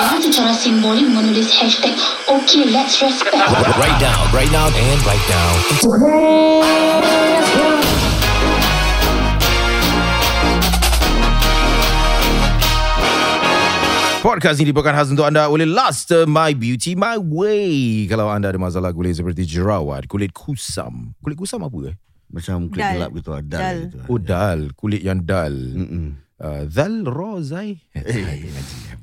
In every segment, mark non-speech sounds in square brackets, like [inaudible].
Orang secara simbolik menulis hashtag Okay let's respect Right now, right now, and right now. Podcast ini dibawakan khas untuk anda oleh Luster My Beauty My Way. Kalau anda ada masalah kulit seperti jerawat, kulit kusam. Kulit kusam apa eh? Macam kulit Dal. gelap gitu lah. Dal, Dal. gitu lah. Oh, dal. Kulit yang dal. Mm-mm. Uh, dal rozai.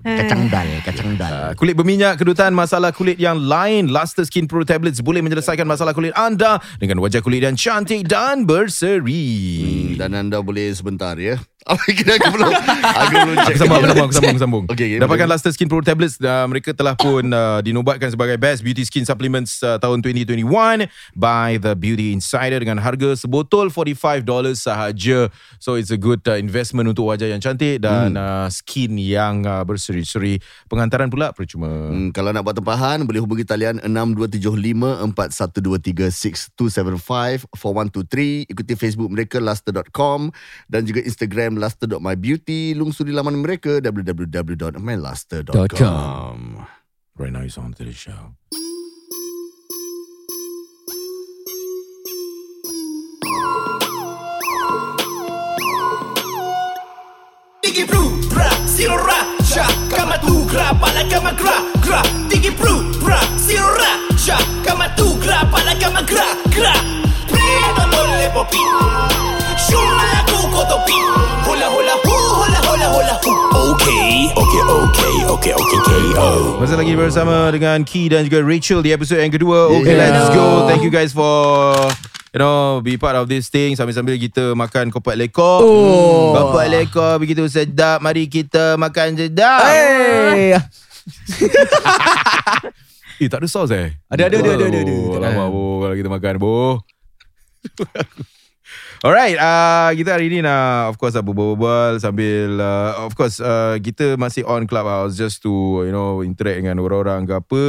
Kacang dal, kacang dal. Uh, kulit berminyak, kedutaan masalah kulit yang lain. Luster Skin Pro Tablets boleh menyelesaikan masalah kulit anda dengan wajah kulit yang cantik dan berseri. Hmm, dan anda boleh sebentar ya. Aku belum [laughs] Aku belum check Aku sambung, aku sambung, aku sambung, aku sambung. Okay, okay, Dapatkan betul. Luster Skin Pro Tablets. Uh, mereka telah pun uh, dinobatkan sebagai Best Beauty Skin Supplements uh, tahun 2021 by The Beauty Insider dengan harga sebotol $45 sahaja. So it's a good uh, investment untuk wajah yang cantik dan uh, skin yang uh, berseri-seri. Pengantaran pula percuma. Hmm, kalau nak buat tempahan boleh hubungi talian 627541236275 4123 ikuti Facebook mereka luster.com dan juga Instagram luster.mybeauty lungsuri laman mereka www.myluster.com Right now it's on to the show. Digi Bru, Bra, Sirora, Sha, Kama tu gra, pala kama gra, gra. Digi Bru, Bra, Sirora, Sha, Kama tu gra, pala kama gra, gra. Prima tolle popi, Shula la kuko topi, hula hula hu, hula hula hula hu. Okay, okay, okay, okay, okay, KO. Masih lagi bersama dengan Key dan juga Rachel di episod yang kedua. Okay, Yeah. let's go. Thank you guys for you know be part of this thing sambil-sambil kita makan kopat lekor. Oh. Kopat lekor begitu sedap. Mari kita makan sedap. Hey. [laughs] Eh, tak ada sos eh? Ada, ada, ada, ada, ada, ada. Oh, Tak. Alamak, bo, kalau kita makan, bo. [laughs] Alright, uh, kita hari ni nak of course berbual-bual sambil uh, of course uh, kita masih on Clubhouse just to you know interact dengan orang-orang ke apa.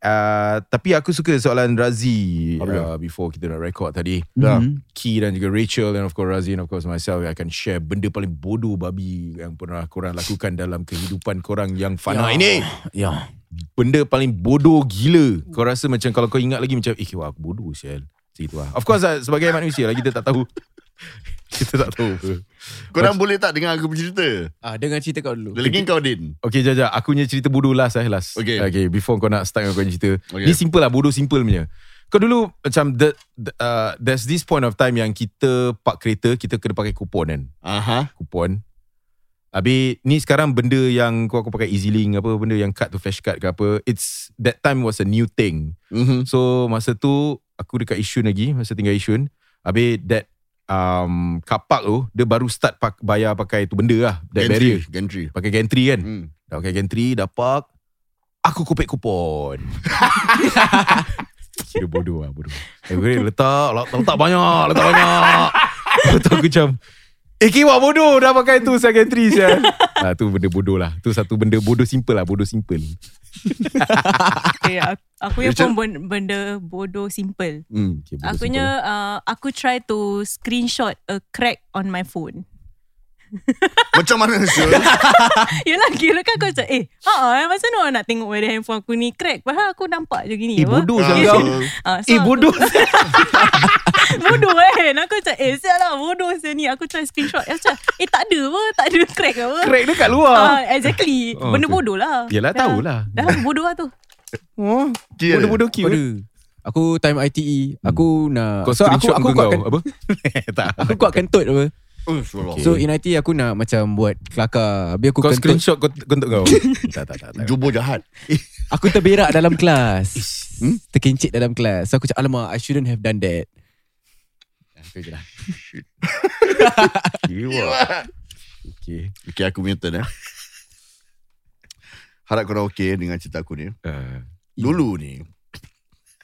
Uh, tapi aku suka soalan Razi uh, before kita nak record tadi. Ya. Key dan juga Rachel and of course Razi and of course myself akan share benda paling bodoh babi yang pernah korang lakukan dalam kehidupan korang yang fana ini. Ya. Benda paling bodoh gila. Kau rasa macam kalau kau ingat lagi macam eh wah aku bodoh sial. Macam itu lah. Of course lah, sebagai [laughs] manusia lah kita tak tahu. kita tak tahu. Korang boleh tak dengar aku bercerita Ah, dengar cerita kau dulu. Lagi kau Din Okay jap jap Aku punya cerita bodoh last eh last Okay. okay before kau nak start dengan kau punya cerita Okay. Ni simple lah Bodoh simple punya Kau dulu Macam the, the, uh, There's this point of time Yang kita Park kereta Kita kena pakai kupon kan Aha. Kupon Habis Ni sekarang benda yang Kau aku pakai EasyLink Apa benda yang Card to flash card ke apa It's That time was a new thing Mm-hmm. So masa tu Aku dekat Yishun lagi Masa tinggal Yishun. Habis that um, Kapak tu Dia baru start pak, Bayar pakai tu benda lah. That barrier. Gantry. Pakai gantry kan? Hmm. Dah pakai gantry Dah park. Aku kopek kupon. [laughs] Kira bodoh lah bodoh. Aku letak Letak, letak banyak Letak banyak. [laughs] Letak aku macam Eh kiwak bodoh Dah pakai tu Saya gantry saya ah, Tu benda bodoh lah Tu satu benda bodoh simple lah Bodoh simple [laughs] Okay, aku, yang pun ben- benda bodoh simple. Hmm. okay, bodoh Akunya uh, aku try to screenshot a crack on my phone. [laughs] Macam mana Syul? [laughs] Yelah kira kan aku macam Eh haa, Masa mana orang nak tengok Whether handphone aku ni? Crack. Padahal aku nampak je gini Eh bodoh Ah, so- kau Ah, so Eh bodoh. [laughs] Bodoh kan Aku macam Eh sial lah Bodoh saya ni. Aku try screenshot. Aku macam Eh tak ada apa Tak ada crack apa? Crack dia kat luar. Ah, exactly. Oh, Benda tu. bodoh lah. Yelah, Dah- tahulah. Dah bodoh lah tu. Oh. Bodoh-bodoh cute Ada. Aku time ITE, aku Hmm. nak Kau so aku screenshot aku kuatkan kau Apa? Tak. aku kuatkan tot apa. Oh, Syul So in ITE aku nak macam buat kelakar. Habis aku Kau kentut. screenshot kau, kau untuk kau [laughs] Tak tak tak, tak. Jumbo jahat [laughs] Aku terberak dalam kelas. Hmm? Terkincit dalam kelas. So aku cakap alamak I shouldn't have done that. Ah, Itu je lah. [laughs] Okay Okay aku punya turn eh Harap korang okay dengan cerita aku ni uh, Dulu ni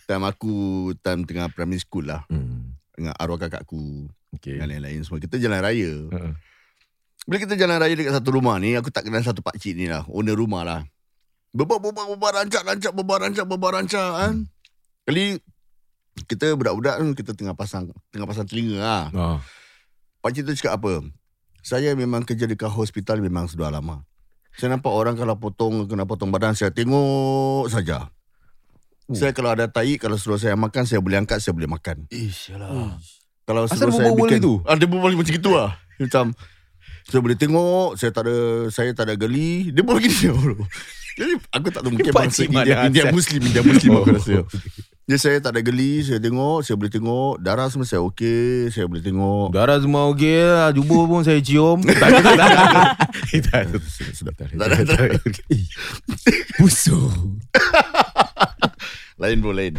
Time aku Time tengah primary school lah hmm. Dengan arwah kakakku Okay Dengan lain-lain semua. Kita jalan raya. Uh-uh. Bila kita jalan raya dekat satu rumah ni Aku tak kenal satu pakcik ni lah. Owner rumah lah. Bebar-bebar bebar rancak rancak bebar rancak bebar rancak kan? Kali Kita budak-budak Kita tengah pasang Tengah pasang telinga lah. Oh. Pakcik tu cakap apa? Saya memang kerja dekat hospital Memang sudah lama. Saya nampak orang kalau potong kena potong badan saya tengok saja. Saya kalau ada tai kalau suruh saya makan saya boleh angkat saya boleh makan. Ish, yalah. Kalau Asal suruh dia saya bikin gitu? Ada berbual macam gitu lah. Macam saya boleh tengok saya tak ada saya tak ada geli. Dia pun begini bro. Jadi aku tak tahu mungkin bangsa India, India asal? Muslim India Muslim aku rasa. [laughs] Jadi saya tak ada geli, saya tengok, saya boleh tengok, darah semua saya okey, saya boleh tengok. Darah semua okey lah. Jubur pun saya cium. [laughs] [laughs] tak ada. Tak ada, tak ada. Busuk. Lain bro, lain.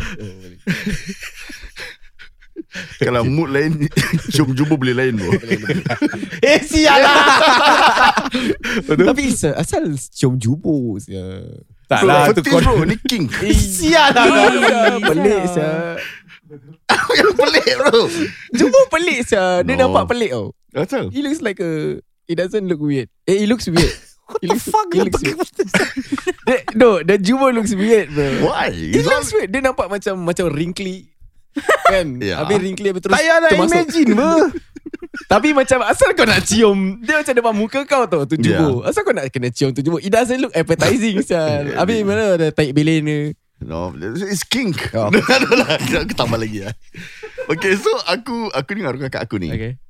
Kalau mood lain, [laughs] jumpa boleh lain bro. [laughs] Eh, sial lah. Tapi asal jubur sia. Tak Bro, lah. tu fetis kau- bro, ni king. [laughs] Sial lah. Pelik sia. Yang pelik bro. Jubur pelik sia. Dia No. nampak pelik tau. Asal? He looks like a It doesn't look weird. Eh, it looks weird. What the fuck? It looks. The- no, the jubur looks weird, bro. Why? It looks weird. Dia nampak macam macam wrinkly. Kan? Ya. Habis wrinkly habis terus Tak payah nak imagine ber. Tapi macam asal kau nak cium Dia macam depan muka kau tau Tu Ya. jubur Asal kau nak kena cium tu jubur It doesn't look appetizing Sal Habis mana ada taik belin ni No, it's kink. Oh. Oh. no, lah. Aku tambah lagi lah. Okay, so aku aku dengar kakak aku ni. Okay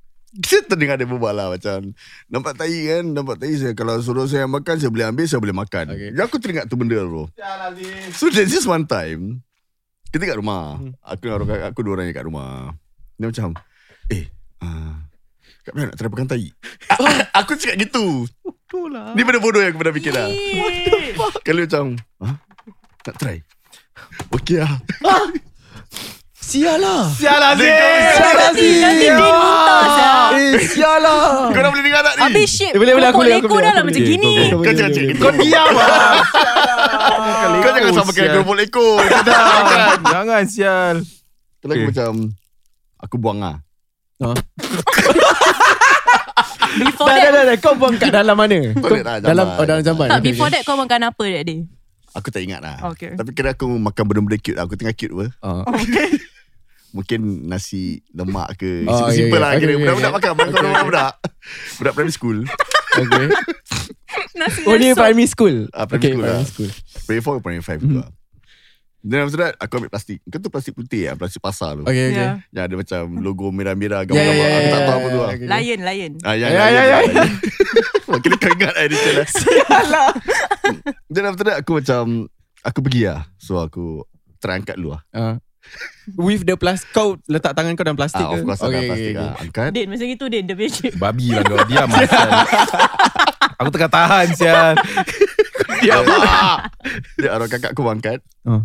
Saya terdengar dia berbual lah macam Nampak tai kan Nampak tai saya Kalau suruh saya makan Saya boleh ambil Saya boleh makan Okay. okay. Aku teringat tu benda bro So there's this one time Kita kat rumah Hmm. Aku dengan orang aku Dua orang yang kat rumah Dia macam Eh uh, Kat mana nak try pegang tai [laughs] Aku cakap gitu Betul lah. Ni benda bodoh yang aku pernah fikir dah Eh. Kalau macam ha? Nak try Okay lah Sial lah Sial lah, Zee. Sial lah Nanti Din muntah sah. Eh sial lah Kau dah boleh dengar tak ni Habis shape Eh, boleh, boleh, aku boleh, boleh, dah lah macam boleh. gini Kau Kau jangan cakap gitu Kau diam lah. Kau jangan sama pakai gerobok ekor Jangan. Jangan sial. Kalau aku Okay. macam Aku buang lah [laughs] Before Dah dah that dah dah. Kau buang kat dalam mana Kau, lah. Dalam oh, dalam jamban Tak Okay, before okay. that kau makan apa that day Aku tak ingat lah Okay. Tapi kira aku makan benda-benda cute lah Aku tengah cute apa Ah. Mungkin nasi lemak ke. Oh, Simple-simple okay, lah okay. kira. Okay, Budak-budak okay. makan Makan Okay, budak-budak Budak. Primary school. Okay. [laughs] Nasi Oh ni primary school? Ah, primary Okay school primary lah. school. Primary 4 ke primary 5 tu lah. Then after that Aku ambil plastik. Kau tu plastik putih lah Plastik pasar tu. Okay okay. Yeah. Yang ada macam Logo merah-merah Ya, ya, Gambar-gambar. ya, Aku tak ya, tahu apa tu ya, lah okay. Lion Lion. Ah, yang Ya, ya, ya, ya. Kau [laughs] ingat lah Rachel lah [laughs] Then after that Aku macam Aku pergi lah. So aku Try angkat dulu lah. Ah. With the plastic Kau letak tangan kau dalam plastik ah, Of ke? course okay, ada plastik okay, lah okay. Angkat Din macam itu Din Dia punya Babi lah kau. Diam lah sial. [laughs] Aku tengah tahan sial. Diam lah Dia orang kakak aku angkat Ah.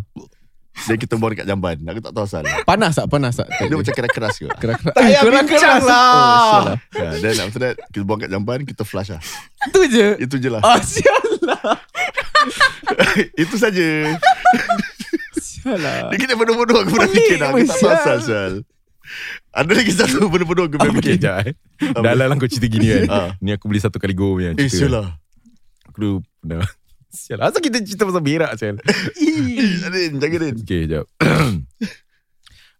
Dia kita buang dekat jamban Aku tak tahu asal Panas tak? Panas tak? Dia macam keras-keras ke kerak-kerak Tak Eh, payah bincang lah. Oh, lah. yeah, Then after that Kita buang kat jamban Kita flush lah Itu je Itu je lah Ah sial lah [laughs] Itu saja Lah Dia kita bodoh-bodoh Aku pernah fikir dah Aku tak tahu sial. asal Syal Ada lagi satu benda-bodoh Aku pernah Okay, fikir sekejap eh. Dah lah kau cerita gini kan. Ah. Ni aku beli satu kali go punya Eh cerita. sial lah Aku dulu pernah. [laughs] Sial lah. Asal kita cerita pasal berak sial. [laughs] Eh, Adin jaga Din Okay, sekejap. [coughs]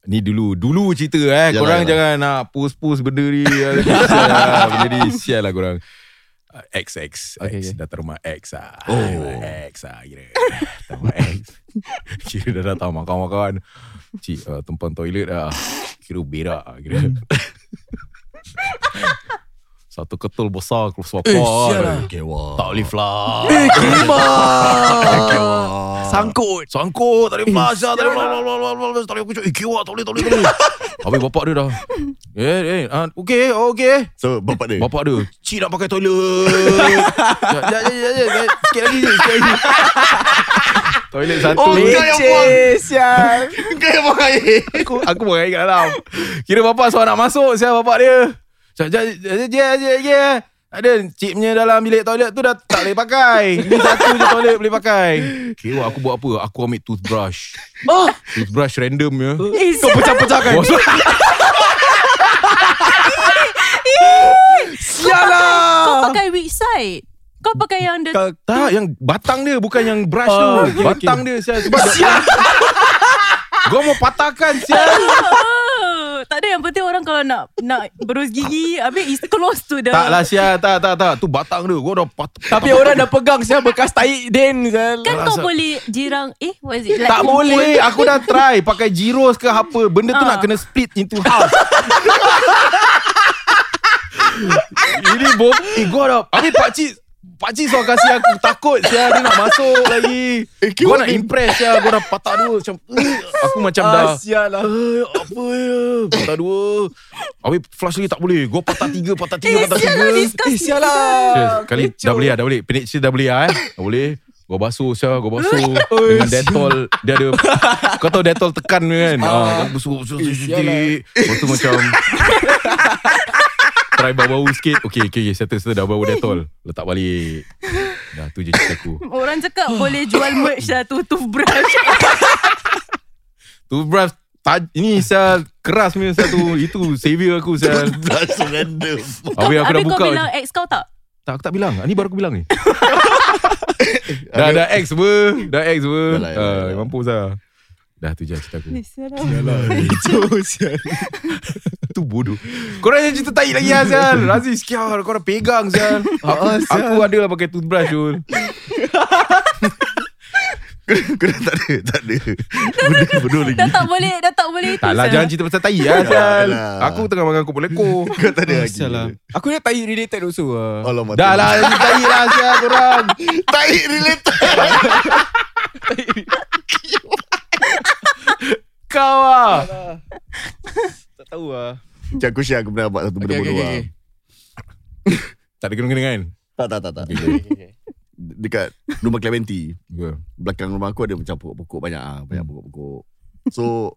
Ni dulu Dulu cerita eh Yalah, Korang yalah. jangan nak Post-post benda ni [laughs] Sial lah Benda ni Sial lah korang Uh, X X. Okay, X. okay. Datang rumah X lah Oh. X lah kira. Datang rumah X. [laughs] [laughs] Kira dah datang makan-makan. Cik uh, Tempat toilet lah Kira berak lah kira [laughs] Satu ketul besar Keluar suapar Eh, lah. Okay wah Tak boleh flush. Eh kimak Sangkut. Sangkut Tak boleh flush lah. Tak boleh Tak boleh Eh kiwak tak boleh Tak boleh tak boleh. [laughs] Habis bapak dia dah. Eh eh uh, Okay oh, okay So bapak dia? Bapak dia. Cik nak pakai toilet. Sekejap sekejap sekejap, Sikit lagi je Sikit lagi. [laughs] Toilet satu. Oh, kau yang buang. Leceh sial. [laughs] Kau yang buang air. Aku aku buang air kat dalam. Kira bapak suara nak masuk siapa bapak dia. Ada cik punya dalam bilik toilet tu dah tak boleh pakai. Ni satu je toilet boleh pakai. Kira aku buat apa? Aku ambil toothbrush. Oh Toothbrush random ya. Eh, Kau pecah-pecahkan Bos- [laughs] Sial Kau pakai which side? Kau pakai yang Kau tak, yang batang dia bukan yang brush Oh, tu. okay, batang dia sial sebab [laughs] dia, [laughs] Gua mau patahkan sial. Tak ada yang penting orang kalau nak nak berus gigi habis is close to the Tak lah Sia Tak tak tak. Tu batang dia. Gua dah pat, Tapi orang dah pegang saya bekas tai Den. Kan kau boleh jirang Eh what is it? Like Tak boleh. Aku dah try Pakai gyros ke apa. Benda tu Ah. nak kena split into half. [laughs] Ini bom Eh gua dah Habis pakcik Pakcik suruh kasih aku. Takut sia. Dia nak masuk lagi. Eh, Gua nak impress sia. Gua dah patah dua Macam eh, Aku macam dah. Ah, sial lah. Eh, apa ya? Patah dua. Habis flush lagi tak boleh. Gua patah tiga Patah tiga Eh Patah sial tiga. lah Eh, sial lah. Serius, Kali Kecoh. dah boleh lah Dah boleh. Penetrate dah boleh lah eh. Dah boleh. Gua basuh Syah Gua basuh. [laughs] Dengan detol Dia ada Kau tahu detol tekan kan? Ah. Kau basuh basuh Eh, basuh lah. sikit Lepas tu macam [laughs] Try bau-bau sikit. Okay okay okay, Settle settle Dah bau detol [laughs] Letak balik. Dah tu je cerita aku. Orang cakap boleh jual merch lah tu Toothbrush. [laughs] Toothbrush taj, Ini Syah Keras punya satu Itu savior aku Syah Blush random. [laughs] Habis aku dah Habis kau buka. bilang ex kau tak? Tak aku tak bilang. Ni baru aku bilang ni. Dah dah X ber Dah X ber Dah dah lah, Ah. Mampus lah Dah tu je cerita aku. Eh, sial lah. Itu sial. Tu bodoh. Korang yang cerita tai lagi Azal Razi [laughs] sekian Korang pegang Azal aku, [laughs] aku ada lah pakai toothbrush Jul. [laughs] Kau dah tak ada Tak ada. Benda bodoh lagi. Dah tak boleh Dah tak boleh Tak lah sial. jangan cerita pasal tai Azal lah. Aku tengah makan kopok leko Kau tak ada lagi. Sial lah. Aku dah tai related also lah. Alamak Dah lah tai lah Azal korang. Tai related [laughs] Kau lah Tak tahu lah Macam aku share Aku pernah buat satu benda Okay, bodoh okay, lah okay. Tak ada kena-kena kan? Tak tak tak tak. Dekat rumah Clementi. Belakang rumah aku ada macam pokok-pokok banyak ah, Banyak pokok-pokok. So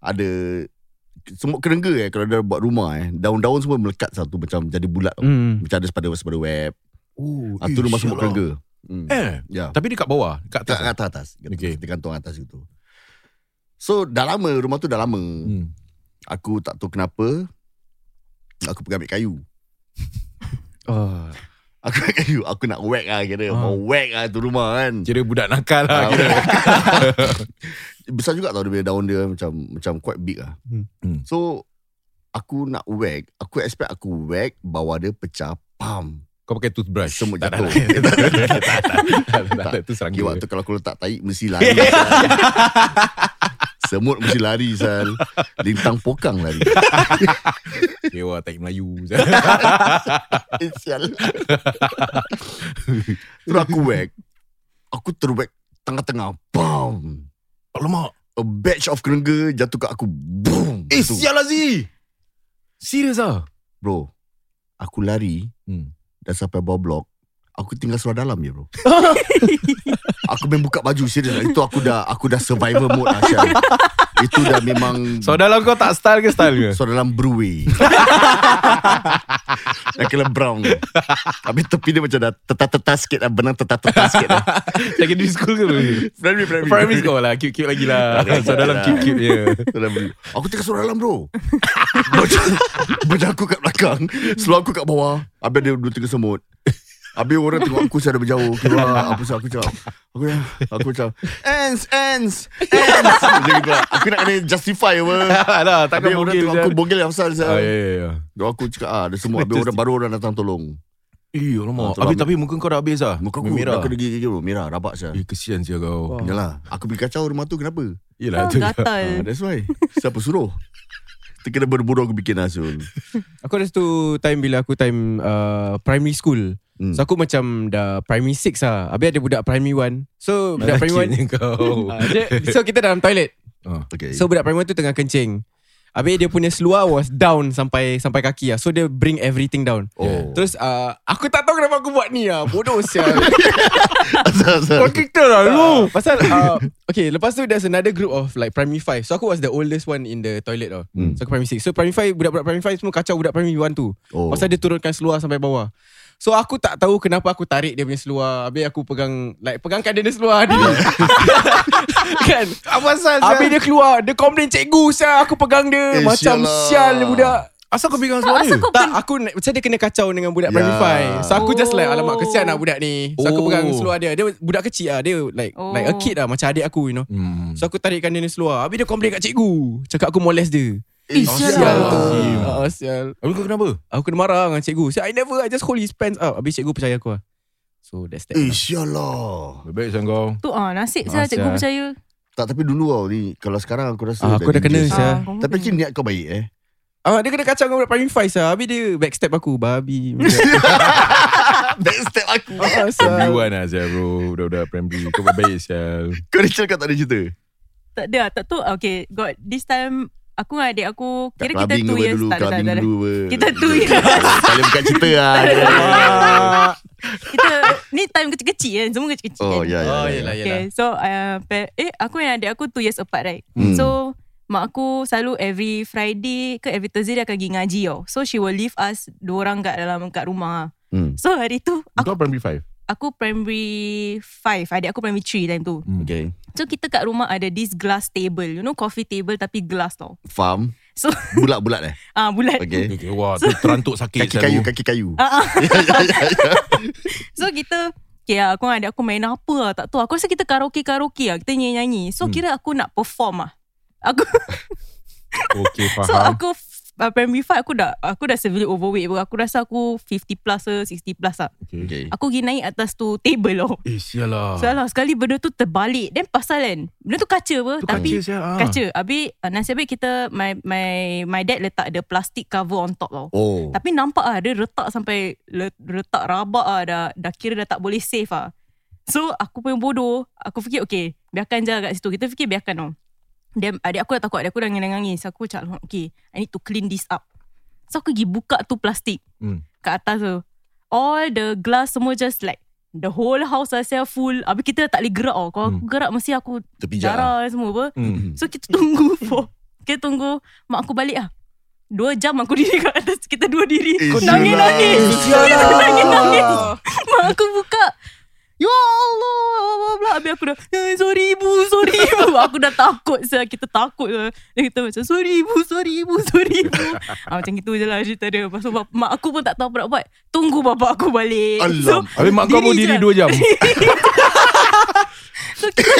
Ada Semut kerengga eh Kalau dia buat rumah eh. Daun-daun semua melekat satu Macam jadi bulat. Hmm. Macam ada sepada-sepada web. Oh, ah, Tu rumah semut kerengga. Hmm. Eh Ya. Tapi dekat bawah Dekat atas Kat atas atas. Okay. okay. Di kantong atas itu So dah lama Rumah tu dah lama hmm. Aku tak tahu kenapa Aku pergi ambil kayu [laughs] Oh. Aku ambil kayu Aku nak whack lah kira Ah. Mau whack lah tu rumah kan Kira budak nakal lah Ah, kira. [laughs] Besar juga tau dia daun dia Macam macam quite big lah Hmm. Hmm. So Aku nak whack Aku expect aku whack Bawah dia pecah Pam Kau pakai toothbrush Semut Tak jatuh. [laughs] Tak. Tak. Tak. Tak ada. Tu serangga waktu kalau aku letak tahi Mesti lari. Semut mesti lari Sal. Lintang pokang lari. [laughs] Dewa tak Melayu [laughs] Eh, Sial. Terus aku whack. Aku terwhack Tengah-tengah. Bam Alamak. A batch of kerengga Jatuh kat aku. Boom. Eh Jatuh. sial Aziz. Serius ah? Bro Aku lari hmm. Dah sampai bawah blok Aku tinggal seluar dalam je bro. [laughs] [laughs] Aku main buka baju Serius lah. Itu aku dah Aku dah survivor mode lah Syal. Itu dah memang So dalam kau tak style ke style ke? Seluar dalam brewery Dah [laughs] kena brown. Habis tepi dia macam dah Tetas-tetas sikit dah Benang tetas-tetas sikit dah Secondary school ke Primary, primary. Primary school lah. Cute-cute lagi lah. So dalam cute-cute je. Dalam. Aku tinggal seluar dalam bro. Baju, baju aku kat belakang. Seluar aku kat bawah. Habis ada dua tiga semut Habis orang tengok aku Saya dah berjauh Keluar Apa sah aku cakap? Aku dah Aku Ants Ants Ants. [laughs] Macam gitu lah. Aku nak kena justify apa. [laughs] Alah Habis takkan orang tengok aku Bogel yang besar Ah, ya, ya, ya. Doa aku cakap ah, Ada semut Habis orang baru orang datang tolong. Eh Ah, alamak tu Habis lah. tapi muka kau dah habis lah Muka aku Merah. Dah kena gigi bro. Merah rabak saya Eh kesian siya kau. Yalah Aku pergi kacau rumah tu Kenapa? Yelah Kau tu ah, gatal. That's why. Siapa suruh? Kita kena bodoh-bodoh aku bikin Azul Aku ada satu time bila aku time uh, primary school. Hmm. So aku macam dah primary 6 lah. Habis ada budak primary 1. So budak primary 1 kau [laughs] dia, So kita dalam toilet. Okay So budak primary 1 tu tengah kencing. Habis dia punya seluar was down sampai sampai kaki lah. So dia bring everything down. Oh Terus uh, aku tak tahu kenapa aku buat ni lah. Bodoh sial. [laughs] Asal asal Kau kita lah lu Pasal uh, Okay lepas tu There's another group of Like primary 5 So aku was the oldest one In the toilet tau Hmm. So aku primary 6 So primary 5 Budak-budak primary 5 Semua kacau budak primary 1 tu Oh. Pasal dia turunkan seluar Sampai bawah So aku tak tahu Kenapa aku tarik dia punya seluar Habis aku pegang Like pegangkan dia punya seluar dia. [laughs] Kan Apa asal Habis dia keluar Dia komplain cikgu Sial aku pegang dia Eh, Macam sial budak Asal kau pegang seluar dia kau tak, aku macam dia kena kacau dengan budak Ya. primary 5. So aku just like alamak Oh. kesian lah budak ni. So aku Oh. pegang seluar dia. Dia budak kecil lah. Dia like Oh. like a kid lah macam adik aku you know. hmm. So aku tarikkan dia ni seluar. Habis dia komplain kat cikgu. Cakap aku molest dia. Eh, sial. sial. Ah, sial. Habis kau kenapa? Aku kena marah dengan cikgu. Sial, I never, I just hold his pants up. Habis cikgu percaya aku lah. So that's that. Eh, lah. sial lah. Baik-baik sang kau. Tu ah nasib Ah, saya cikgu sial. percaya. Tak, tapi dulu tau ni. Kalau sekarang aku rasa Ah, aku dah kena, sial. Ah, Tapi actually niat kau baik eh. Ah, dia kena kacau dengan budak primary 5 sah. Habis dia backstep aku. Babi. [laughs] Backstep aku. ah, sial. Primary one lah Sial bro Budak-budak primary Kau baik-baik Sial Kau ni cakap tak ada cerita? tak ada tak tu okay got this time aku dengan adik aku Kat kira kita clubbing 2 ke years dulu, tak ada tak tak dulu apa. Kita two years. Kalian bukan cerita lah. [laughs] Ah. kita ni time kecil-kecil kan semua kecil-kecil Oh, kan ya, ya. Oh, ya. yelah, yelah. Okay, so uh, eh aku dan adik aku 2 years apart right. Hmm. So mak aku selalu every Friday ke every Thursday dia akan pergi ngaji tau. So she will leave us dua orang kat dalam kat rumah. Hmm. So hari tu aku, Kau primary five aku primary 5, adik aku primary 3 time tu. Okay. So kita kat rumah ada this glass table, you know coffee table tapi glass tau. Faham? So [laughs] Bulat-bulat eh? ah bulat. Okay. okay. Wah tu terantuk sakit Kaki kayu, kaki kayu. Ah, ah. [laughs] Ya, ya, ya. [laughs] So kita Okay lah, aku dengan adik aku main apa lah Tak tahu Aku rasa kita karaoke-karaoke lah Kita nyanyi-nyanyi So Hmm. kira aku nak perform lah Aku Okay So faham aku uh, Primary 5 aku dah Aku dah severely overweight pun. Aku rasa aku 50 plus ke 60 plus lah Okay, Okay. Aku pergi naik atas tu table loh Eh sial lah Salah sekali benda tu terbalik Then pasal kan Benda tu kaca apa Tu Tapi kaca sial ah. Kaca Habis uh, nasib baik kita my, my my dad letak ada plastic cover on top tau Oh. tapi nampak ah dia retak sampai le, retak rabak ah dah dah kira dah tak boleh save ah. So aku pun bodoh, aku fikir okay, biarkan je kat situ. Kita fikir biarkan tau. Dia adik aku dah takut, adik aku dah nangis-nangis. Aku cakap, okay, I need to clean this up. So aku pergi buka tu plastik Hmm. kat atas tu. All the glass semua just like the whole house rasa full. Habis kita tak boleh gerak tau. Kalau aku gerak mesti aku Terpijak darah semua apa. Hmm. So kita tunggu [laughs] for Kita tunggu Mak aku balik lah Dua jam aku [laughs] diri kat atas Kita dua diri Eh, Nangis-nangis lah. Nangis-nangis Mak aku buka Ya Allah blah. Habis aku dah eh, Sorry ibu Sorry ibu [laughs] Aku dah takut saya. Kita takut lah Dia kata macam Sorry ibu Sorry ibu Sorry ibu [laughs] ah, Macam gitu je lah cerita dia Lepas tu mak aku pun tak tahu apa nak buat Tunggu bapak aku balik So, Alam. Habis mak kau pun Diri diri je. dua jam [laughs] so kita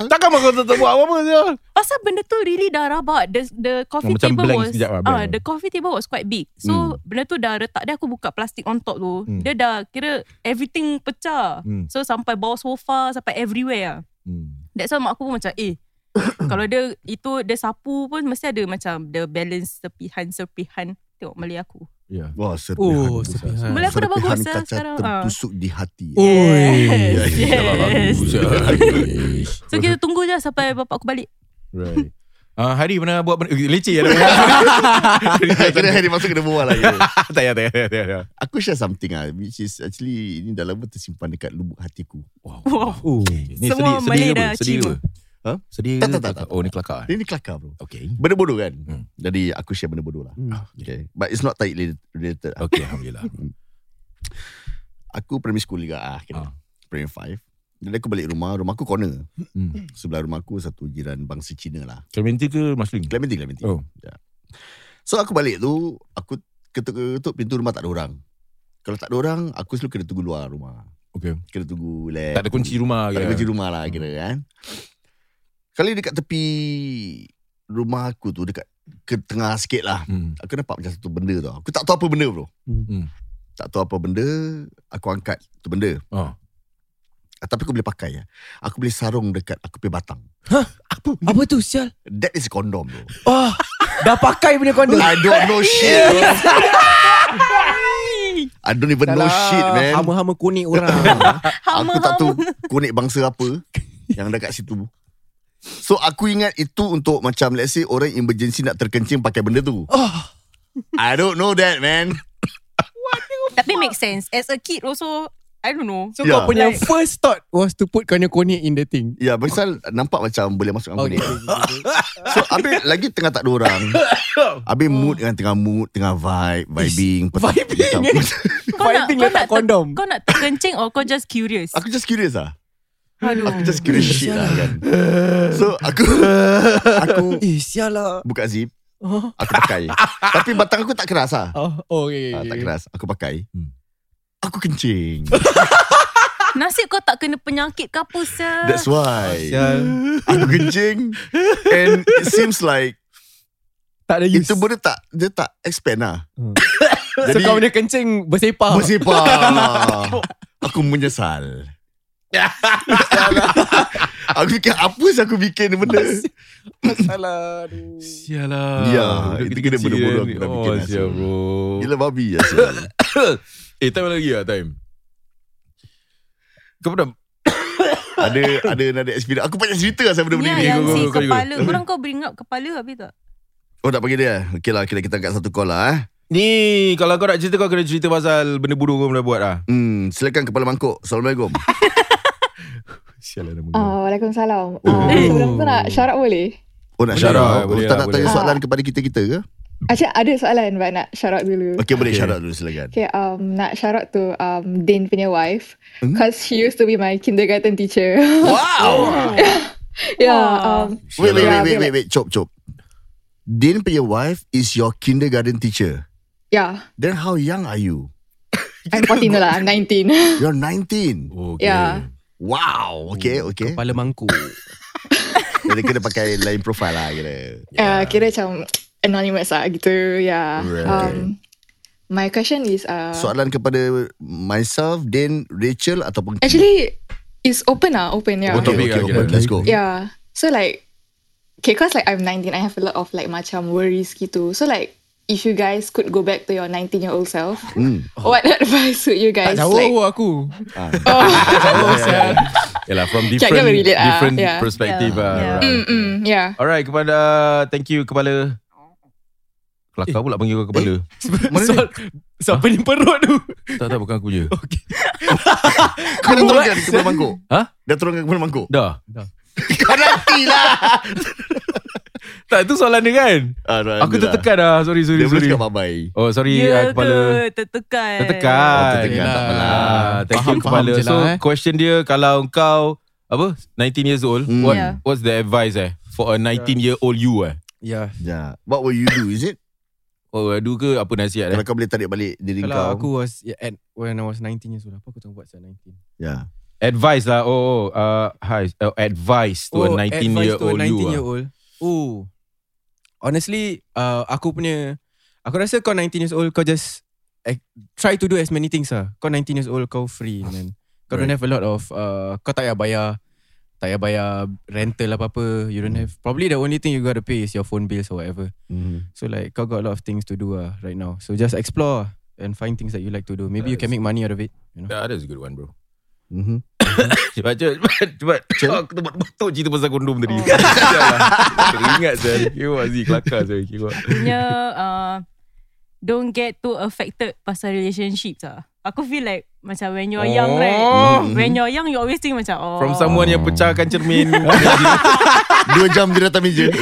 Takkan kau tak buat apa-apa sial Pasal benda tu really dah rabak The, the coffee Oh, macam table was sekejap blank. The coffee table was quite big So Hmm. benda tu dah retak Dia aku buka plastik on top tu Hmm. Dia dah kira Everything pecah Hmm. So sampai bawah sofa Sampai everywhere lah hmm. That's why mak aku pun macam Eh [coughs] Kalau dia Itu dia sapu pun Mesti ada macam The balance Serpihan-serpihan Tengok Malay aku Ya Wah, serpihan. Oh, serpihan. Malay aku dah Serpihan bagus lah kaca sekarang ah. tertusuk di hati. Oi. Yes, Ya, ya, yes. Bagus, So kita tunggu je Sampai bapak aku balik Right Ah, Hari pernah buat benda Leceh ya [laughs] Kira hari masuk kena berbual lagi. [laughs] Tak payah tak payah, tak payah Aku share something ah, which is actually ini dah lama tersimpan dekat lubuk hatiku. Wow Wow Oh, Ni Semua sedih, sedih Malay dah apa? Sedih Ha? Sedih Tak, tak, tak, tak. Oh ni kelakar eh? Ini kelakar bro. Okay Benda bodoh kan? Hmm. Jadi aku share benda bodoh lah. Ah, Okay. But it's not tight related. lah. Okay Alhamdulillah [laughs] Aku primary school juga ah. Kira. Ah. Primary 5. Jadi aku balik rumah, rumah aku corner. hmm. Sebelah rumah aku satu jiran bangsa Cina lah. Clementi ke Muslim? Clementi, Clementi. Oh. Ya. So aku balik tu, aku ketuk-ketuk pintu rumah tak ada orang. Kalau tak ada orang, aku selalu kena tunggu luar rumah. Okay Kena tunggu lab. Tak ada kunci rumah Tak ada kunci rumah lah kira kan. Kali dekat tepi rumah aku tu, dekat ke tengah sikit lah. hmm. Aku nampak macam satu benda tau. Aku tak tahu apa benda bro. Hmm. Tak tahu apa benda, aku angkat tu benda. Oh. Ah, Tapi aku boleh pakai ya. Aku boleh sarung dekat aku punya batang. Apa tu sial? That is condom bro. Oh, dah pakai punya kondom. I don't know shit bro. I don't even know shit man. Hama-hama kuning orang. Aku tak tahu kunik bangsa apa yang ada kat situ. So aku ingat itu untuk macam let's say orang emergency nak terkencing pakai benda tu. oh, [laughs] I don't know that man. Tapi make sense As a kid also I don't know so Yeah. kau punya Like- first thought was to put punya konik in the thing. Ya, pasal nampak macam boleh masuk Oh, kunik. okay. [laughs] So habis lagi tengah tak ada orang. Habis mood dengan tengah mood, tengah vibe, vibing. [laughs] vibing. Kau nak, kau letak nak kondom. Kau nak terkencing Or kau just curious Aku just curious lah. Aduh Aku just curious shit lah kan. So aku [laughs] aku Eh, sial lah. buka zip, Oh, aku pakai. [laughs] Tapi batang aku tak keras lah. oh, oh okay, Ah, tak okay. keras. Aku pakai. Hmm. Aku kencing. [laughs] Nasib kau tak kena penyakit ke apa sah That's why. Sial. Aku kencing and it seems like Tak ada use. Itu benda tak Dia tak expand lah Hmm. So kau punya kencing bersepah. Bersepah Aku menyesal [laughs] Aku fikir Apa sih aku bikin benda Masalah. aduh. Sialah. Ya, kecil kena benda-bodoh aku Oh, bikin lah, sial bro. Gila babi lah Sil. [coughs] [coughs] Eh, time lagi lah time. Kau pernah [coughs] Ada Ada ada experience Aku banyak cerita lah Saya benda-benda Ya ni yang go, si go, go, go. kepala Korang kau bring up kepala habis tak Oh tak panggil dia Okay lah Kira kita angkat satu call lah eh Ni kalau kau nak cerita kau kena cerita pasal benda bodoh kau pernah buat lah. Hmm, silakan kepala mangkuk. Assalamualaikum. [laughs] Sialah nama Ah, Waalaikumsalam. Ah, sebelum tu nak syarat boleh? Oh nak Boleh syarat. lah, Oh, boleh tak lah, nak tanya boleh. soalan kepada kita-kita ke? Actually ada soalan but nak syarat dulu. Okey boleh Okay. syarat dulu silakan. Okay, um, nak syarat tu um, Din punya wife. Hmm? Cause she used to be my kindergarten teacher. Wow. [laughs] yeah. Wah. Um, wait, wait, wait, Yeah, wait, boleh. wait, wait, chop, chop. Din punya wife is your kindergarten teacher. yeah. Then how young are you? I'm 14 lah. I'm 19. You're 19. Okay. yeah. Wow. Okay, okay. Kepala mangkuk. [laughs] Jadi kena pakai lain profile lah kira. Uh, kira macam anonymous lah gitu. Yeah. Right. Um, my question is uh, Soalan kepada myself, Din, Rachel ataupun actually it's open lah. Open yeah. Okay, topic okay, lah open. kira. Let's go. Yeah. So like, okay, cause like I'm 19, I have a lot of like macam worries gitu. So like, if you guys could go back to your 19 year old self, Hmm. [laughs] what [laughs] advice would you guys Tak jauh like? aku. Ah. [laughs] Jauh sial. Yalah from different get relate, ah, different yeah. perspective Yeah, ah. yeah. Right. Mm, mm, yeah. Alright kepada thank you kepala Kelakar pula panggil kau kepala. Soal, soal pening perut tu. Tak tak bukan aku je. Kau dah turunkan kepala mangkuk? Ha? Dah turunkan kepala mangkuk? Dah. [laughs] Kau nantilah. [laughs] Tak itu soalan dia kan. Aku tertekan dah. Sorry sorry Dia boleh sorry. cakap bye-bye. Oh sorry Ya uh, ke kepala. Tertekan Tertekan. Oh, tertekan, Yelah. tak apalah. Ah, Thank you Faham- kepala. faham je So lah, eh. question dia kalau kau apa 19 years old Hmm. what Yeah. what's the advice eh for a 19 year old you eh? Ya. Ya. What will you do? Is it? [laughs] Oh adu ke apa nasihat eh? Kalau kau boleh tarik balik diri Kalau kau. aku was yeah, at, when I was 19 years old, apa aku tengah buat saat 19? Ya. Advice lah. Oh, oh uh, hi, uh, advice to a 19 Oh, advice year to a old 19 you. year ah. old. Oh. Honestly, uh, aku punya aku rasa kau 19 years old kau just eh, try to do as many things lah. Kau 19 years old kau free man. Kau don't have a lot of uh, kau tak payah bayar tak payah bayar rental apa-apa. You don't have probably the only thing you got to pay is your phone bills or whatever. Mm. So like kau got a lot of things to do ah right now. So just explore and find things that you like to do. Maybe you can make money out of it. You know. Yeah, that's a good one bro. Mm-hmm. [coughs] Cepat cepat cepat. cepat. Aku tempat betul cerita pasal kondom tadi. Oh. [laughs] Ingat saya. Kira Aziz kelakar saya kira. Punya uh, Don't get too affected Pasal relationships lah Aku feel like Macam when you're young right Oh. When you're young You always think macam oh, From someone yang pecahkan cermin. [laughs] Dua jam di atas meja.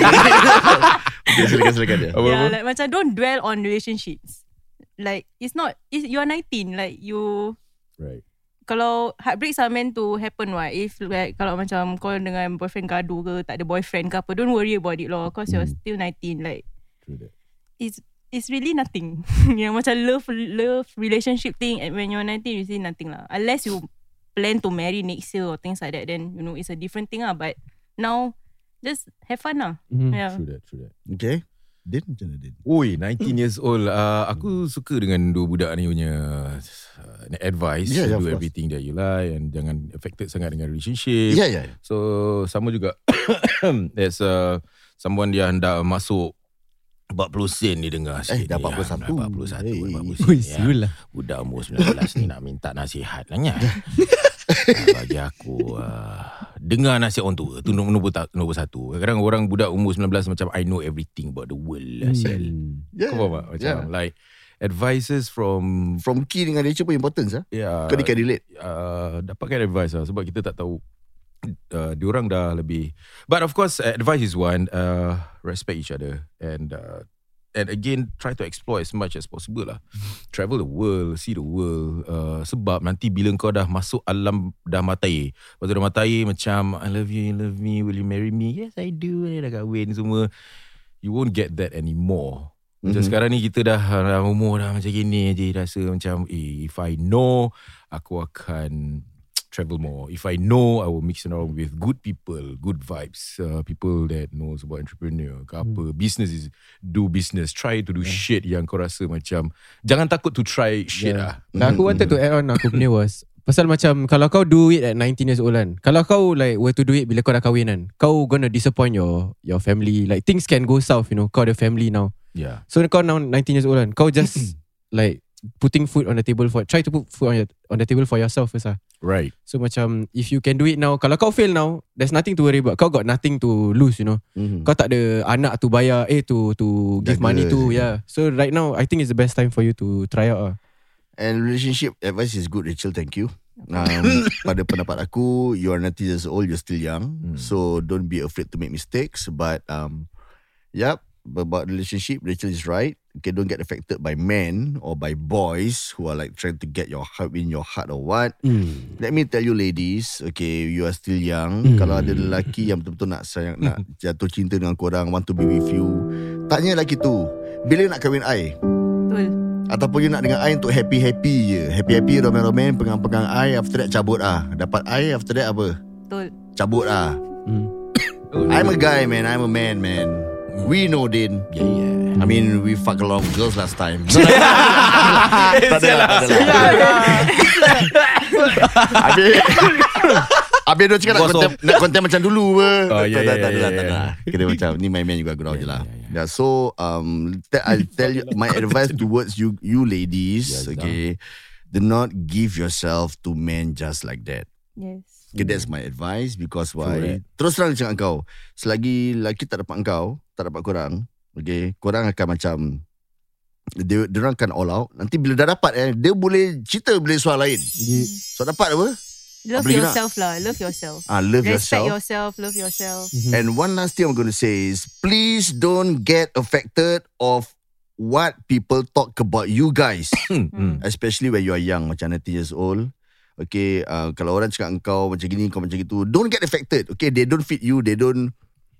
[laughs] okay, silakan silakan dia. Apa, Yeah apa? like macam Don't dwell on relationships Like It's not it's, You are 19 Like you Right. Kalau heartbreaks are meant to happen what If like Kalau macam Kau dengan boyfriend gaduh ke Tak ada boyfriend ke apa Don't worry about it loh Cause you're Hmm. still 19 Like True that. It's It's really nothing [laughs] Yang macam love Love relationship thing And when you're 19 You see nothing lah Unless you Plan to marry next year Or things like that Then you know It's a different thing lah But Now Just have fun lah Mhm. Yeah True that, true that. Okay. Din macam mana Din? Oi, 19 years old. Uh, aku suka dengan dua budak ni punya uh, advice. Yeah, yeah, do everything that you like and jangan affected sangat dengan relationship. Ya, ya. So sama juga [coughs] There's uh, Someone dia hendak masuk 40 sen dia dengar Eh, dah 41. 41 Hey. 40 Ui, sen ya. Budak umur 19 ni nak minta nasihat lah. [laughs] Bagi aku uh, Dengar nasihat orang tua Tu nombor, nombor, satu Kadang orang budak umur 19 Macam I know everything about the world lah Sial Yeah. Kau faham tak? Macam Yeah. like Advices from From key dengan Rachel pun important sah. yeah, Kau ni can relate. uh, dapatkan advice lah sebab kita tak tahu uh, diorang dah lebih but of course advice is one uh, respect each other and uh, and again try to explore as much as possible lah. Travel the world see the world. Uh, sebab nanti bila kau dah masuk alam dah matai lepas tu dah matai macam I love you you love me will you marry me? Yes I do. Eh, dah kahwin semua. You won't get that anymore. Macam Mhm. sekarang ni kita dah, dah umur dah macam gini je rasa macam eh if I know aku akan travel more. If I know, I will mix around with good people, good vibes, uh, people that knows about entrepreneur, ke apa, business is do business. Try to do shit yang kau rasa macam jangan takut to try shit lah. Nah, aku wanted to add on aku punya was Pasal macam Kalau kau do it at 19 years old kan Kalau kau like Were to do it Bila kau dah kahwin kan Kau gonna disappoint your Your family Like things can go south You know Kau ada family now Yeah. So kau now 19 years old kan Kau just [clears throat] Like Putting food on the table for Try to put food on, your, on the table for yourself first lah Right. So macam If you can do it now Kalau kau fail now There's nothing to worry about Kau got nothing to lose you know Mhm. Kau tak ada anak to bayar Eh to to give Jaga. money to Yeah So right now I think it's the best time for you to try out lah And relationship advice is good, Rachel. Thank you. [laughs] Um, pada pendapat aku, you are 90 years old, you're still young. So don't be afraid to make mistakes. But um, yep, about relationship, Rachel is right. Okay, don't get affected by men or by boys who are like trying to get your heart in your heart or what. Let me tell you, ladies. Okay, you are still young. Kalau ada lelaki yang betul-betul nak sayang, nak jatuh cinta dengan korang, want to be with you, tanya lelaki tu, bila nak kahwin I? Betul. Ataupun you nak dengan I untuk happy-happy je Happy-happy roman-roman Pegang-pegang I After that cabut ah. Dapat I After that apa Betul. Cabut ah. Hmm. [coughs] I'm a guy man I'm a man man We know Din Yeah, yeah. I mean we fuck a lot of girls last time [laughs] [laughs] Tak ada lah ada lah [laughs] Habis Habis dia cakap nak konten, nak konten macam dulu apa. Oh, ya, tak, ya, ya, ada lah, ya, tak ada ya. lah. Kira macam ni main-main juga gurau je lah. ya, ya. Yeah, so um, te- I'll tell you my advice towards you you ladies, Ya, okay. Do not give yourself to men just like that. Yes. Okay, that's my advice because why? Correct. Terus terang cakap kau, selagi lelaki tak dapat kau, tak dapat korang, okay, korang akan macam dia, dia orang akan all out. Nanti bila dah dapat eh, dia boleh cerita boleh soal lain. So dapat apa? Love Apa lagi nak? yourself lah. Love yourself. Ah, love Respect yourself. yourself. Love yourself. And one last thing I'm going to say is please don't get affected of what people talk about you guys. [coughs] Hmm. Especially when you are young, macam 90 years old. Okay, uh, kalau orang cakap engkau macam gini, kau macam gitu, don't get affected. Okay, they don't fit you, they don't,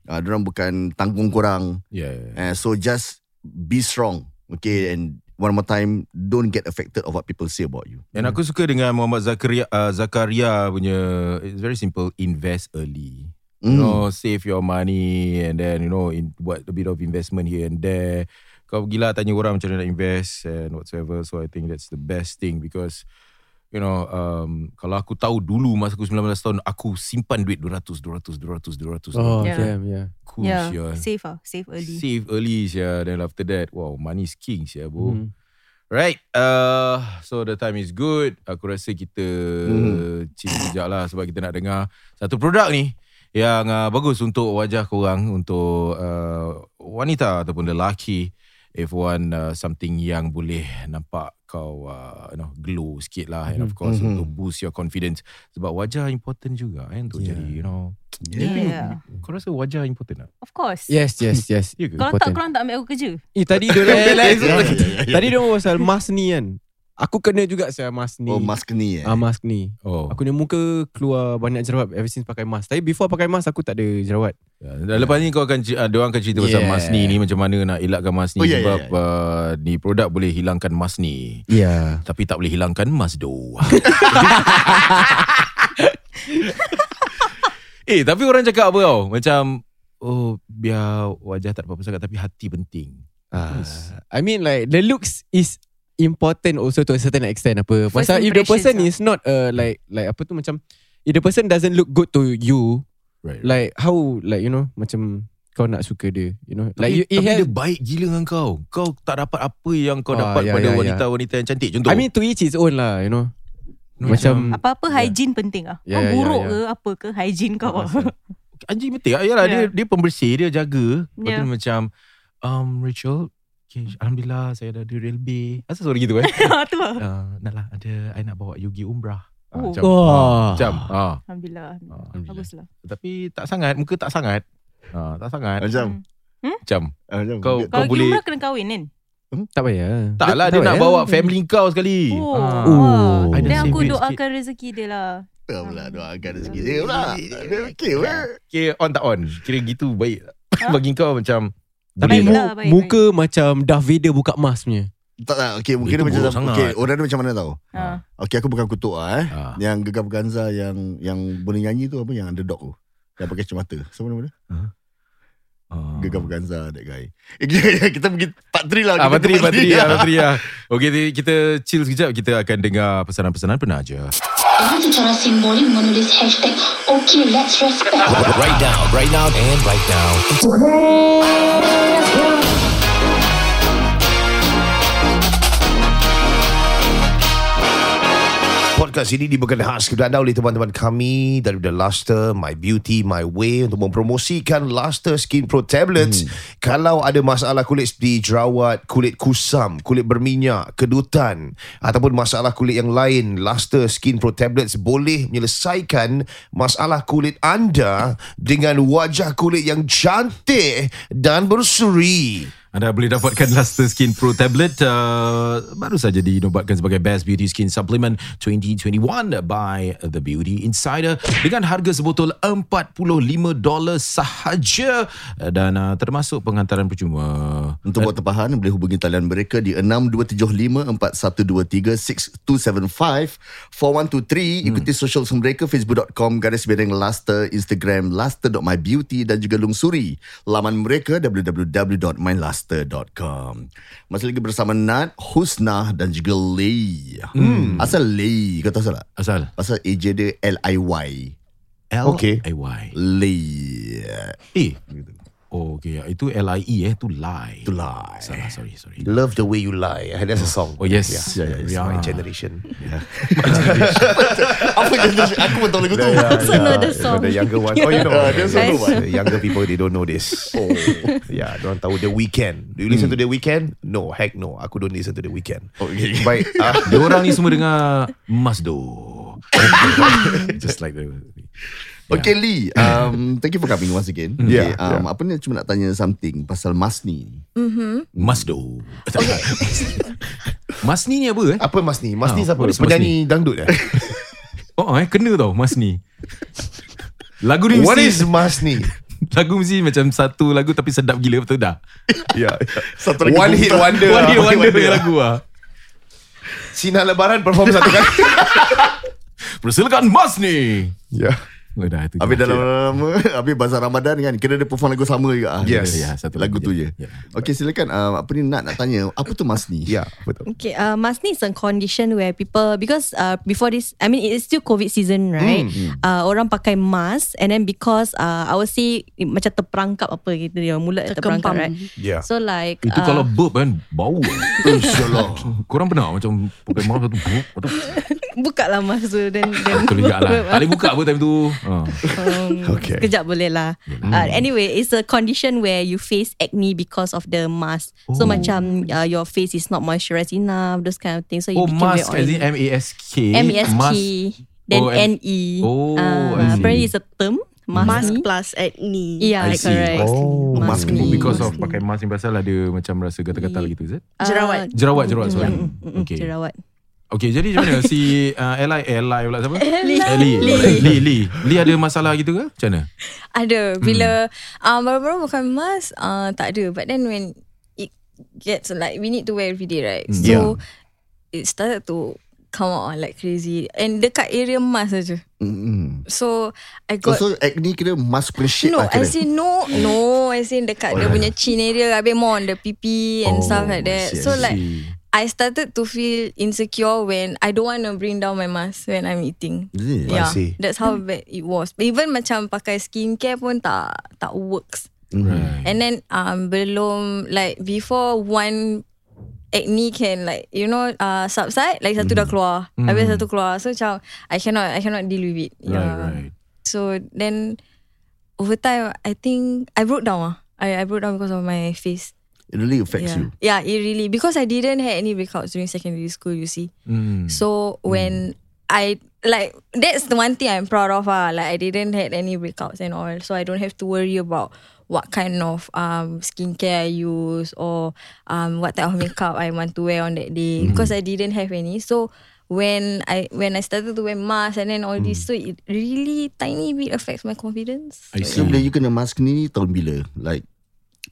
uh, orang bukan tanggung korang. Yeah. yeah. Uh, so just be strong. Okay, and one more time, don't get affected of what people say about you. And aku suka dengan Muhammad Zakaria uh, Zakaria punya it's very simple invest early. You Mm. know, save your money and then you know in buat a bit of investment here and there. Kau gila tanya orang macam mana nak invest and whatsoever. So I think that's the best thing because you know um, kalau aku tahu dulu masa aku 19 tahun aku simpan duit 200 200 200 200. Oh Yeah. damn yeah cool yeah. sia. Save ah. Save early. Save early sia then after that wow money is king sia bro. Hmm. Right. Uh, so the time is good. Aku rasa kita Mhm. chill sekejap lah sebab kita nak dengar satu produk ni yang uh, bagus untuk wajah korang untuk uh, wanita ataupun lelaki if want uh, something yang boleh nampak kau uh, you know glow sikit lah and of course Mhm. untuk boost your confidence sebab wajah important juga kan untuk Yeah. jadi you know Yeah. kau rasa wajah important tak? Of course. Yes yes yes [laughs] Ya? Kalau tak korang tak ambil aku kerja. Eh tadi dia [laughs] Ya, ya, ya. Tadi dia pasal mask ni kan Aku kena juga saya mask ni Oh, mask ni eh. Ah mask ni Oh. Aku ni muka keluar banyak jerawat ever since pakai mask. Tapi before pakai mask aku tak ada jerawat. Ya, lepas ni kau akan uh, dia orang akan cerita pasal Yeah. masni ni macam mana nak elakkan masni Oh, ya, ya, sebab ya. Uh, ni produk boleh hilangkan masni Ya. tapi tak boleh hilangkan masdo. [laughs] eh tapi orang cakap apa tau macam oh biar wajah tak apa-apa sangat tapi hati penting. Uh, I mean like the looks is important also to a certain extent apa. First Pasal if the person lah. is not uh, like like apa tu macam if the person doesn't look good to you Right. like how like you know macam kau nak suka dia you know like tapi, you it tapi has, dia baik gila dengan kau. Kau tak dapat apa yang kau Ah, dapat ya, pada ya, ya. wanita-wanita yang cantik. Contoh. I mean to each his own lah you know. No, Macam Apa-apa hygiene penting ah. Ya, Kau buruk ya. ke apa ke hygiene kau. Anjing betul. Yalah dia Yeah. dia pembersih, dia jaga. Lepas tu Yeah. dia macam um Rachel, okay, alhamdulillah saya ada duit LB. Asal suara gitu eh? [laughs] tu lah. uh, nak lah ada I nak bawa Yogi umrah. Ah, Oh. macam, Wah. ah, macam ah. Alhamdulillah. Alhamdulillah. Baguslah. Tapi tak sangat, muka tak sangat. Ah, tak sangat. Macam. Macam ah, macam. Kau- Kalau pergi boleh- umrah kena kahwin kan? tak payah. tak lah dia nak payah. bawa family kau sekali. Oh. Ah. Oh. Dah Dan aku doakan rezeki dia lah. Tak pula doakan rezeki dia pula. Dia apa? Kira on tak on. Kira gitu baik. [laughs] Bagi kau macam Tapi Baik mu- lah, baik, muka macam Darth Vader buka mask punya. Tak tak okay, mungkin Itu dia macam sangat. okay, orang dia macam mana tahu? Ha. Okay aku bukan kutuk lah eh. Ah. Yang Gegap Ganza yang yang boleh nyanyi tu apa yang underdog tu. Yang pakai kacamata. Siapa nama dia? Ah. Gegap Ganza that guy. Eh, kita [laughs] pergi part 3 lah. Ah, Kita Patri, ke part Patri, three ah, lah. Patri, ah. [laughs] Okey, jadi kita chill sekejap. Kita akan dengar pesanan-pesanan penaja. Orang secara simbolik menulis hashtag Okay let's respect Right now, right now, and right now. Podcast ini diberikan khas kepada anda oleh teman-teman kami daripada Luster My Beauty My Way untuk mempromosikan Luster Skin Pro Tablets. Hmm. Kalau ada masalah kulit seperti jerawat, kulit kusam, kulit berminyak, kedutan ataupun masalah kulit yang lain, Luster Skin Pro Tablets boleh menyelesaikan masalah kulit anda dengan wajah kulit yang cantik dan berseri. Anda boleh dapatkan [laughs] Luster Skin Pro Tablet uh, baru saja dinobatkan sebagai Best Beauty Skin Supplement 2021 by The Beauty Insider dengan harga sebotol $45 sahaja. Uh, dan uh, termasuk pengantaran percuma. Untuk buat tempahan boleh hubungi talian mereka di 6275-4123-6275 4123 ikuti social mereka facebook.com garis miring Luster Instagram luster.mybeauty dan juga lungsuri laman mereka www.myluster.com Masih lagi bersama Nat, Husnah dan juga Lee hmm. Asal Lee kau tahu asal tak? Asal Pasal AJ dia L-I-Y L Okey. A Y. Lee Eh. Oh, okay. Itu L I E eh, itu lie. Itu lie. Salah, sorry, sorry. Love the way you lie. That's a song. Oh, yes. Yeah, yeah, it's Yeah. my generation. [laughs] Apa generation? Aku pun tahu lagu tu also know the song. The younger one. Oh, you know. Also know what? The younger people, they don't know this. Oh. yeah, don't tahu The Weekend. Do you listen to The Weekend? No, heck no. Aku don't listen to The Weekend. Okay. Baik. [laughs] ah, Dia orang ni semua dengar Masdo. [laughs] Just like the Okay Lee [laughs] um, Thank you for coming once again Yeah, okay, um, Apa ni cuma nak tanya something Pasal Masni Masdo. [laughs] Masni ni apa eh? apa Mas ni? Mas ni Ah, siapa? Mas Penyanyi dangdut eh? [laughs] Oh eh kena tau Mas ni. Lagu ni What mesti is Mas ni? lagu mesti macam satu lagu tapi sedap gila betul dah. Ya. Satu lagi One hit wonder. One hit wonder punya lagu ah. Sinar Lebaran perform satu kali. Persilakan Mas ni. Ya. Oh, dah, itu Habis dalam lama [laughs] Habis bazar Ramadan kan Kena dia perform lagu sama juga ah. Yes. Ya, satu Lagu tu je. je Ya. Okay silakan uh, Apa ni nak nak tanya Apa tu Masni Ya, betul. Okay, uh, Masni is a condition where people because uh, before this, I mean it's still COVID season, right? Uh, orang pakai mask and then because uh, I would say macam terperangkap apa gitu dia mulut terperangkap, right? Ya. So like Itu uh, kalau burp kan bau. [laughs] InsyaAllah. Korang pernah macam pakai mask satu burp. [laughs] Buka lah Betul juga lah. [laughs] Tak boleh buka apa time tu. Ha. Um, Okay. Sekejap boleh lah. Uh, anyway, it's a condition where you face acne because of the mask. So Oh. macam uh, your face is not moisturized enough, those kind of things. So you Oh, become mask very as oily. in M-A-S-K. M-A-S-K. Mask. Then Oh, N-E. Oh, I Uh, see. apparently it's a term. Mask Mask. plus acne. Yeah, I see. correct. Oh, mask Mask ni. Because of pakai mask ni pasal ada macam rasa gatal-gatal gitu, is it? Jerawat. Jerawat, jerawat, sorry. Mm, mm, mm, Okay. Jerawat. Okay, jadi macam mana si uh, Eli, Eli pula siapa? Eli. Eli. Lee. Lee ada masalah gitu ke? Macam mana? Ada bila uh, baru-baru bukan mask uh, tak ada but then when it gets like we need to wear every day right so it started to come out like crazy and dekat area mask saja mm-hmm. so I Kau got so acne kira mask punya shape No, lah I say no, no. I say dekat dia punya chin area, habis more on the pipi and stuff like that. I So see. like, I started to feel insecure when I don't want to bring down my mask when I'm eating. It? Yeah, that's how bad it was. Even macam pakai skincare pun tak tak works. Right. And then um belum like before one acne can like you know uh subside like satu dah keluar. Habis satu keluar. So macam I cannot I cannot deal with it. Right, right. So then over time I think I broke down. ah. I I broke down because of my face. It really affects Yeah. you Yeah, it really because I didn't have any breakouts during secondary school, you see. Mm. So when I like that's the one thing I'm proud of. Ah, like I didn't had any breakouts and all, so I don't have to worry about what kind of um skincare I use or um what type of makeup I want to wear on that day because I didn't have any. So when I when I started to wear mask and then all this, so it really tiny bit affects my confidence. I So see. bila you kena mask ni tahun bila Like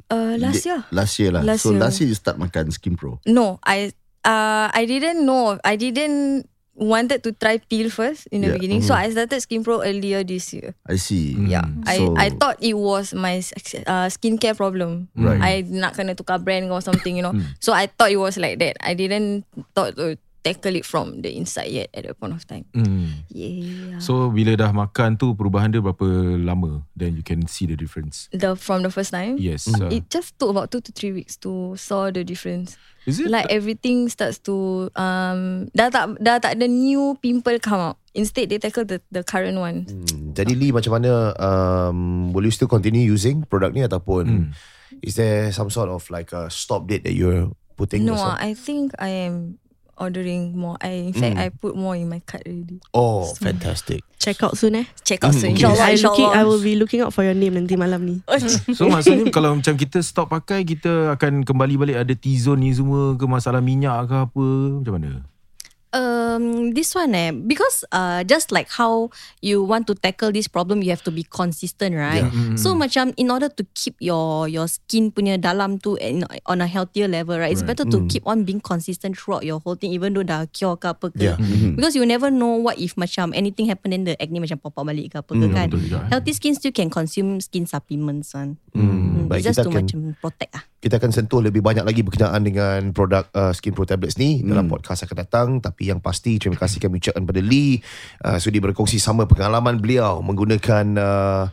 Uh, last year. Last year lah Last So year. last year you start makan Skin Pro No, I uh, I didn't know. I didn't wanted to try peel first in the Yeah, beginning. So I started Skin Pro earlier this year. I see. Yeah, I So- I thought it was my uh, skincare problem. Right. I nak kena tukar brand or something, you know. So I thought it was like that. I didn't thought to tackle it from the inside yet at that point of time. Hmm. Yeah. So bila dah makan tu perubahan dia berapa lama then you can see the difference. the from the first time. Yes. uh, It just took about two to three weeks to saw the difference. is it Like everything starts to um dah tak dah tak ada new pimple come out. Instead they tackle the the current one. Hmm, Jadi Lee macam mana um, Will you still continue using produk ni Ataupun Is there some sort of like a stop date That you're putting No, yourself? I think I am ordering more. I in fact I put more in my cart already. Oh fantastic Check out soon eh. Check out soon. Okay, I looking, I will be looking out for your name nanti malam ni. [laughs] [laughs] So maksudnya kalau macam kita stop pakai kita akan kembali balik ada T-zone ni semua ke masalah minyak ke apa macam mana? Um, this one eh, because uh, just like how you want to tackle this problem, you have to be consistent, right? So macam in order to keep your your skin punya dalam tu in, on a healthier level, right? It's better to keep on being consistent throughout your whole thing, even though dah cure ke apa ke. Yeah. Because you never know what if macam anything happen then the acne macam pop up balik ke apa ke kan. betul juga, eh. Healthy skin still can consume skin supplements one. Hmm, It's baik, just to akan- macam protect ah. Kita akan sentuh lebih banyak lagi berkenaan dengan produk uh, Skin Pro Tablets ni. Dalam podcast akan datang. Tapi yang pasti terima kasih kami ucapkan pada Lee. Uh, sudi berkongsi sama pengalaman beliau menggunakan uh,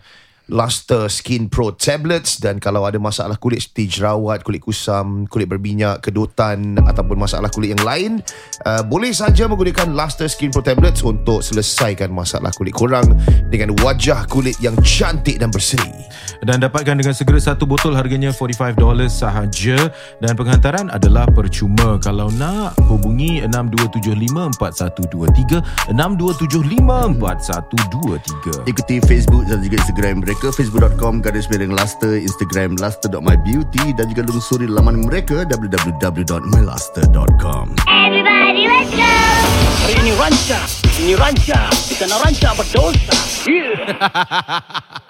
Luster Skin Pro Tablets dan kalau ada masalah kulit seperti jerawat, kulit kusam, kulit berminyak, kedutan ataupun masalah kulit yang lain, uh, boleh saja menggunakan Luster Skin Pro Tablets untuk selesaikan masalah kulit korang dengan wajah kulit yang cantik dan berseri. Dan dapatkan dengan segera satu botol harganya $45 sahaja dan penghantaran adalah percuma. Kalau nak hubungi 62754123 62754123. Ikuti Facebook dan juga Instagram mereka facebook.com garis miring Luster Instagram luster.mybeauty dan juga lungsuri laman mereka www.myluster.com Everybody, let's go! Ini ranca, ini ranca, kita nak ranca berdosa. Yeah. [laughs] [laughs]